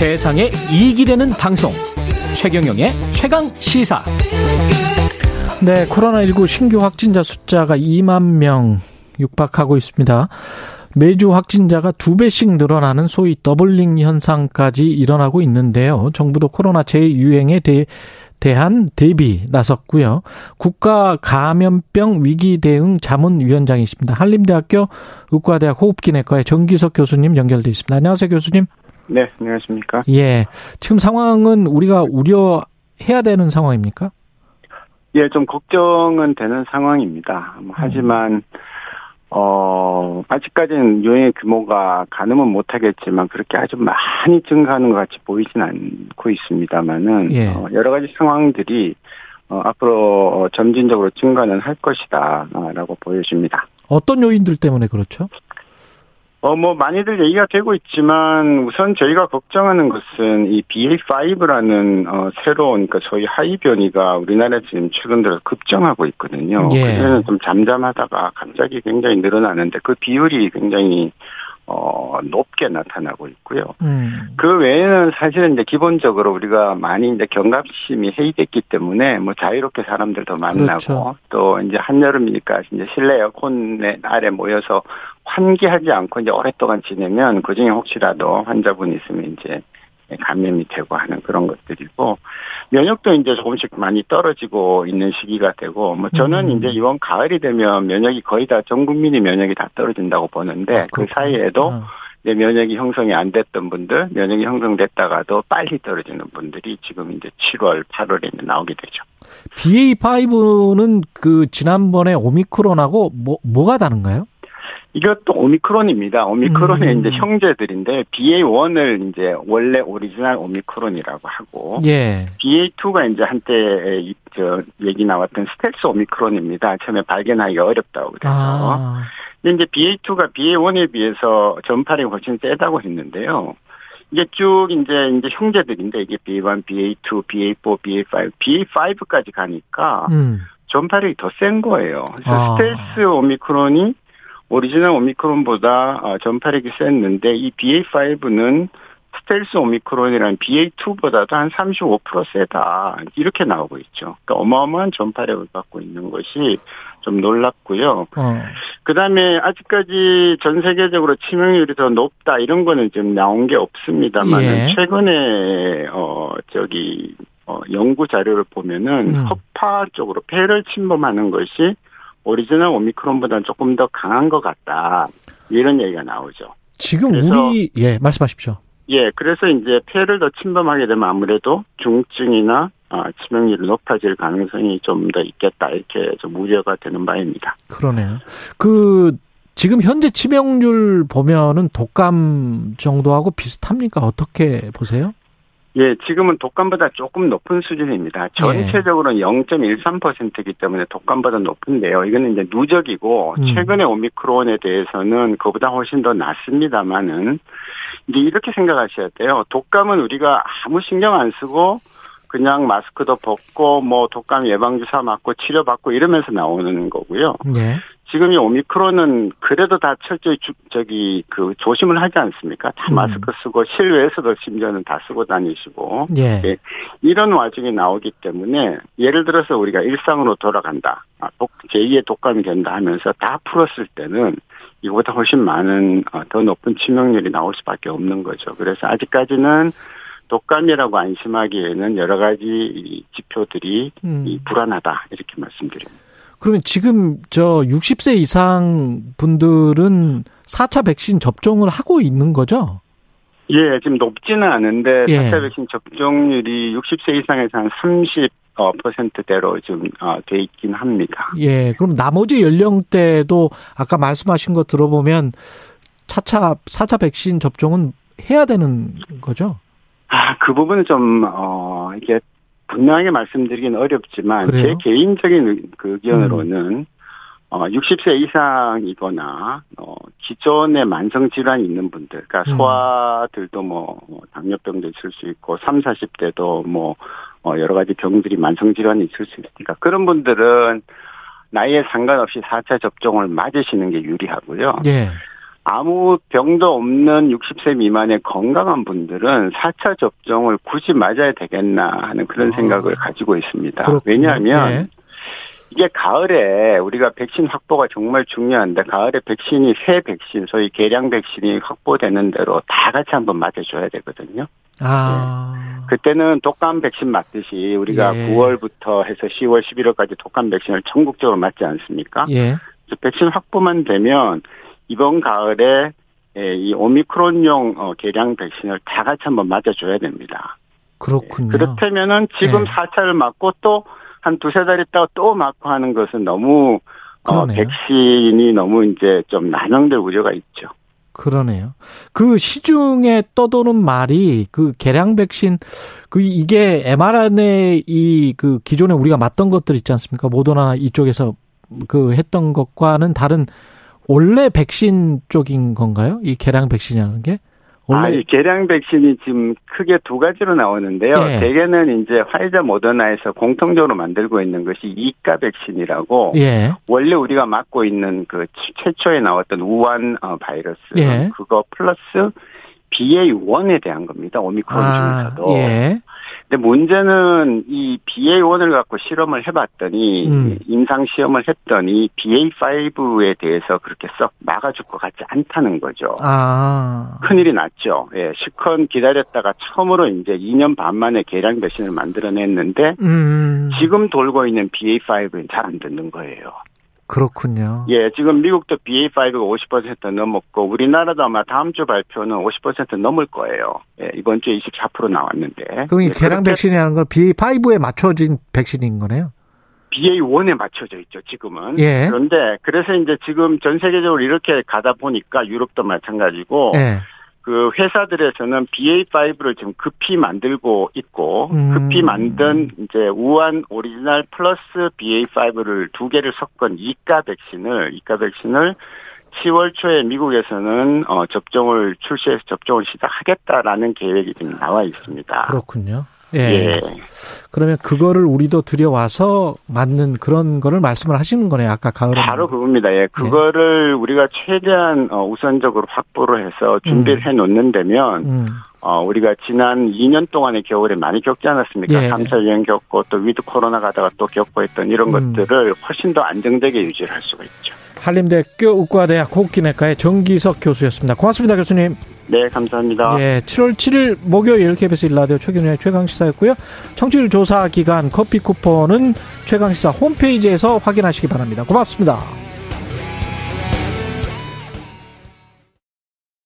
세상에 이익이 되는 방송 최경영의 최강 시사 네, 코로나19 신규 확진자 숫자가 2만 명 육박하고 있습니다. 매주 확진자가 두 배씩 늘어나는 소위 더블링 현상까지 일어나고 있는데요. 정부도 코로나 재유행에 대해 대한 대비 나섰고요. 국가 감염병 위기 대응 자문위원장이십니다. 한림대학교 의과대학 호흡기내과의 정기석 교수님 연결돼 있습니다. 안녕하세요, 교수님. 네, 안녕하십니까? 예. 지금 상황은 우리가 우려해야 되는 상황입니까? 예, 좀 걱정은 되는 상황입니다. 뭐 하지만 어, 아직까지는 유행의 규모가 가늠은 못하겠지만 그렇게 아주 많이 증가하는 것 같이 보이진 않고 있습니다만은 예. 어, 여러 가지 상황들이 어, 앞으로 점진적으로 증가는 할 것이다 라고 보여집니다. 어떤 요인들 때문에 그렇죠? 어, 뭐, 많이들 얘기가 되고 있지만, 우선 저희가 걱정하는 것은 이 BA5라는, 어, 새로운, 그러니까 소위 하이 변이가 우리나라에 지금 최근 들어 급증하고 있거든요. 예. 그전에는 좀 잠잠하다가 갑자기 굉장히 늘어나는데 그 비율이 굉장히, 어, 높게 나타나고 있고요. 음. 그 외에는 사실은 이제 기본적으로 우리가 많이 이제 경각심이 해이됐기 때문에 뭐 자유롭게 사람들도 만나고 그렇죠. 또 이제 한여름이니까 이제 실내 에어컨 아래 모여서 환기하지 않고 이제 오랫동안 지내면 그 중에 혹시라도 환자분이 있으면 이제 감염이 되고 하는 그런 것들이고 면역도 이제 조금씩 많이 떨어지고 있는 시기가 되고 뭐 저는 음. 이제 이번 가을이 되면 면역이 거의 다 전 국민이 면역이 다 떨어진다고 보는데 아, 그. 사이에도 어. 이제 면역이 형성이 안 됐던 분들, 면역이 형성됐다가도 빨리 떨어지는 분들이 지금 이제 7월, 8월에 이제 나오게 되죠. BA5는 그 지난번에 오미크론하고 뭐 뭐가 다른가요? 이것도 오미크론입니다. 오미크론의 음. 이제 형제들인데 BA1을 이제 원래 오리지널 오미크론이라고 하고 예. BA2가 이제 한때 이- 저 얘기 나왔던 스텔스 오미크론입니다. 처음에 발견하기가 어렵다고 그래서. 아. 근데 이제 BA2가 BA1에 비해서 전파력이 훨씬 세다고 했는데요. 이게 쭉 이제 이제 형제들인데 이게 BA1, BA2, BA4, BA5, BA5까지 가니까 음. 전파력이 더 센 거예요. 그래서 아. 스텔스 오미크론이 오리지널 오미크론보다 어, 전파력이 셌는데 이 BA5는 스텔스 오미크론이란 BA2보다도 한 35% 세다. 이렇게 나오고 있죠. 그러니까 어마어마한 전파력을 갖고 있는 것이 좀 놀랍고요. 어. 그 다음에 아직까지 전 세계적으로 치명률이 더 높다 이런 거는 지금 나온 게 없습니다만 예. 최근에 어 저기 어 연구 자료를 보면은 음. 허파 쪽으로 폐를 침범하는 것이 오리지널 오미크론보다 조금 더 강한 것 같다 이런 얘기가 나오죠. 지금 우리 예 말씀하십시오. 예, 그래서 이제 폐를 더 침범하게 되면 아무래도 중증이나 아, 치명률이 높아질 가능성이 좀 더 있겠다 이렇게 좀 우려가 되는 바입니다. 그러네요. 그 지금 현재 치명률 보면은 독감 정도하고 비슷합니까? 어떻게 보세요? 예, 지금은 독감보다 조금 높은 수준입니다. 전체적으로는 0.13%이기 때문에 독감보다 높은데요. 이거는 이제 누적이고 음. 최근에 오미크론에 대해서는 그보다 훨씬 더 낮습니다만은 이제 이렇게 생각하셔야 돼요. 독감은 우리가 아무 신경 안 쓰고 그냥 마스크도 벗고 뭐 독감 예방 주사 맞고 치료 받고 이러면서 나오는 거고요. 예. 지금 이 오미크론은 그래도 다 철저히 주, 저기 그 조심을 하지 않습니까? 다 음. 마스크 쓰고 실외에서도 심지어는 다 쓰고 다니시고 예. 예. 이런 와중에 나오기 때문에 예를 들어서 우리가 일상으로 돌아간다. 아, 독, 제2의 독감이 된다 하면서 다 풀었을 때는 이거보다 훨씬 많은 어, 더 높은 치명률이 나올 수밖에 없는 거죠. 그래서 아직까지는 독감이라고 안심하기에는 여러 가지 이 지표들이 음. 이 불안하다 이렇게 말씀드립니다. 그러면 지금 저 60세 이상 분들은 4차 백신 접종을 하고 있는 거죠? 예, 지금 높지는 않은데 예. 4차 백신 접종률이 60세 이상에서 한 30, 어, 퍼센트대로 지금 어, 돼 있긴 합니다. 예. 그럼 나머지 연령대도 아까 말씀하신 거 들어보면 차차 4차 백신 접종은 해야 되는 거죠? 아, 그 부분은 좀, 어, 이게 분명하게 말씀드리긴 어렵지만, 그래요? 제 개인적인 의- 그 의견으로는, 어, 60세 이상이거나, 어, 기존에 만성질환이 있는 분들, 그러니까 음. 소아들도 뭐, 뭐 당뇨병도 있을 수 있고, 3, 40대도 뭐, 어, 여러 가지 병들이 만성질환이 있을 수 있으니까, 그런 분들은 나이에 상관없이 4차 접종을 맞으시는 게 유리하고요. 예. 아무 병도 없는 60세 미만의 건강한 분들은 4차 접종을 굳이 맞아야 되겠나 하는 그런 아. 생각을 가지고 있습니다. 그렇군요. 왜냐하면 예. 이게 가을에 우리가 백신 확보가 정말 중요한데 가을에 백신이 새 백신 소위 개량 백신이 확보되는 대로 다 같이 한번 맞아줘야 되거든요. 아. 그때는 독감 백신 맞듯이 우리가 예. 9월부터 해서 10월, 11월까지 독감 백신을 전국적으로 맞지 않습니까? 예. 백신 확보만 되면 이번 가을에 예, 이 오미크론용 어, 개량 백신을 다 같이 한번 맞아줘야 됩니다. 그렇군요. 그렇다면은 지금 예. 4차를 맞고 또 한 두세 달 있다가 또 맞고 하는 것은 너무 어, 그러네요. 백신이 너무 이제 좀 난항될 우려가 있죠. 그러네요. 그 시중에 떠도는 말이 그 개량 백신 그 이게 mRNA 이 그 기존에 우리가 맞던 것들 있지 않습니까? 모더나 이쪽에서 그 했던 것과는 다른 원래 백신 쪽인 건가요? 이 개량 백신이라는 게 아, 원래 이 개량 백신이 지금 크게 두 가지로 나오는데요. 예. 대개는 이제 화이자 모더나에서 공통적으로 만들고 있는 것이 이가 백신이라고 예. 원래 우리가 맞고 있는 그 최- 최초에 나왔던 우한 어, 바이러스 예. 그거 플러스 BA1에 대한 겁니다. 오미크론 아, 중에서도. 예. 근데 문제는 이 BA1을 갖고 실험을 해봤더니 음. 임상 시험을 했더니 BA5에 대해서 그렇게 썩 막아줄 것 같지 않다는 거죠. 아. 큰일이 났죠. 예, 시컨 기다렸다가 처음으로 이제 2년 반 만에 개량 백신을 만들어냈는데 음. 지금 돌고 있는 BA5는 잘 안 듣는 거예요. 그렇군요. 예, 지금 미국도 BA5가 50% 넘었고 우리나라도 아마 다음 주 발표는 50% 넘을 거예요. 예, 이번 주에 24% 나왔는데. 그럼 이 예, 개량 백신이라는 건 BA5에 맞춰진 백신인 거네요. BA1에 맞춰져 있죠, 지금은. 예. 그런데 그래서 이제 지금 전 세계적으로 이렇게 가다 보니까 유럽도 마찬가지고 예. 그 회사들에서는 BA5를 지금 급히 만들고 있고 음. 급히 만든 이제 우한 오리지널 플러스 BA5를 두 개를 섞은 이가 백신을 이가 백신을 10월 초에 미국에서는 어 접종을 출시해서 접종을 시작하겠다라는 계획이 지금 나와 있습니다. 그렇군요. 예. 예. 그러면 그거를 우리도 들여와서 맞는 그런 거를 말씀을 하시는 거네요. 아까 가을에. 바로 그겁니다. 예, 그거를 우리가 최대한 어, 우선적으로 확보를 해서 준비를 해 놓는다면 음. 어, 우리가 지난 2년 동안의 겨울에 많이 겪지 않았습니까? 예. 3차 유행 겪고 또 위드 코로나 가다가 또 겪고 했던 이런 음. 것들을 훨씬 더 안정되게 유지를 할 수가 있죠. 한림대학교 의과대학 호흡기내과의 정기석 교수였습니다. 고맙습니다, 교수님. 네, 감사합니다. 예, 7월 7일 목요일 KBS 일라디오 최경련의 최강시사였고요. 청취율 조사 기간 커피 쿠폰은 최강시사 홈페이지에서 확인하시기 바랍니다. 고맙습니다.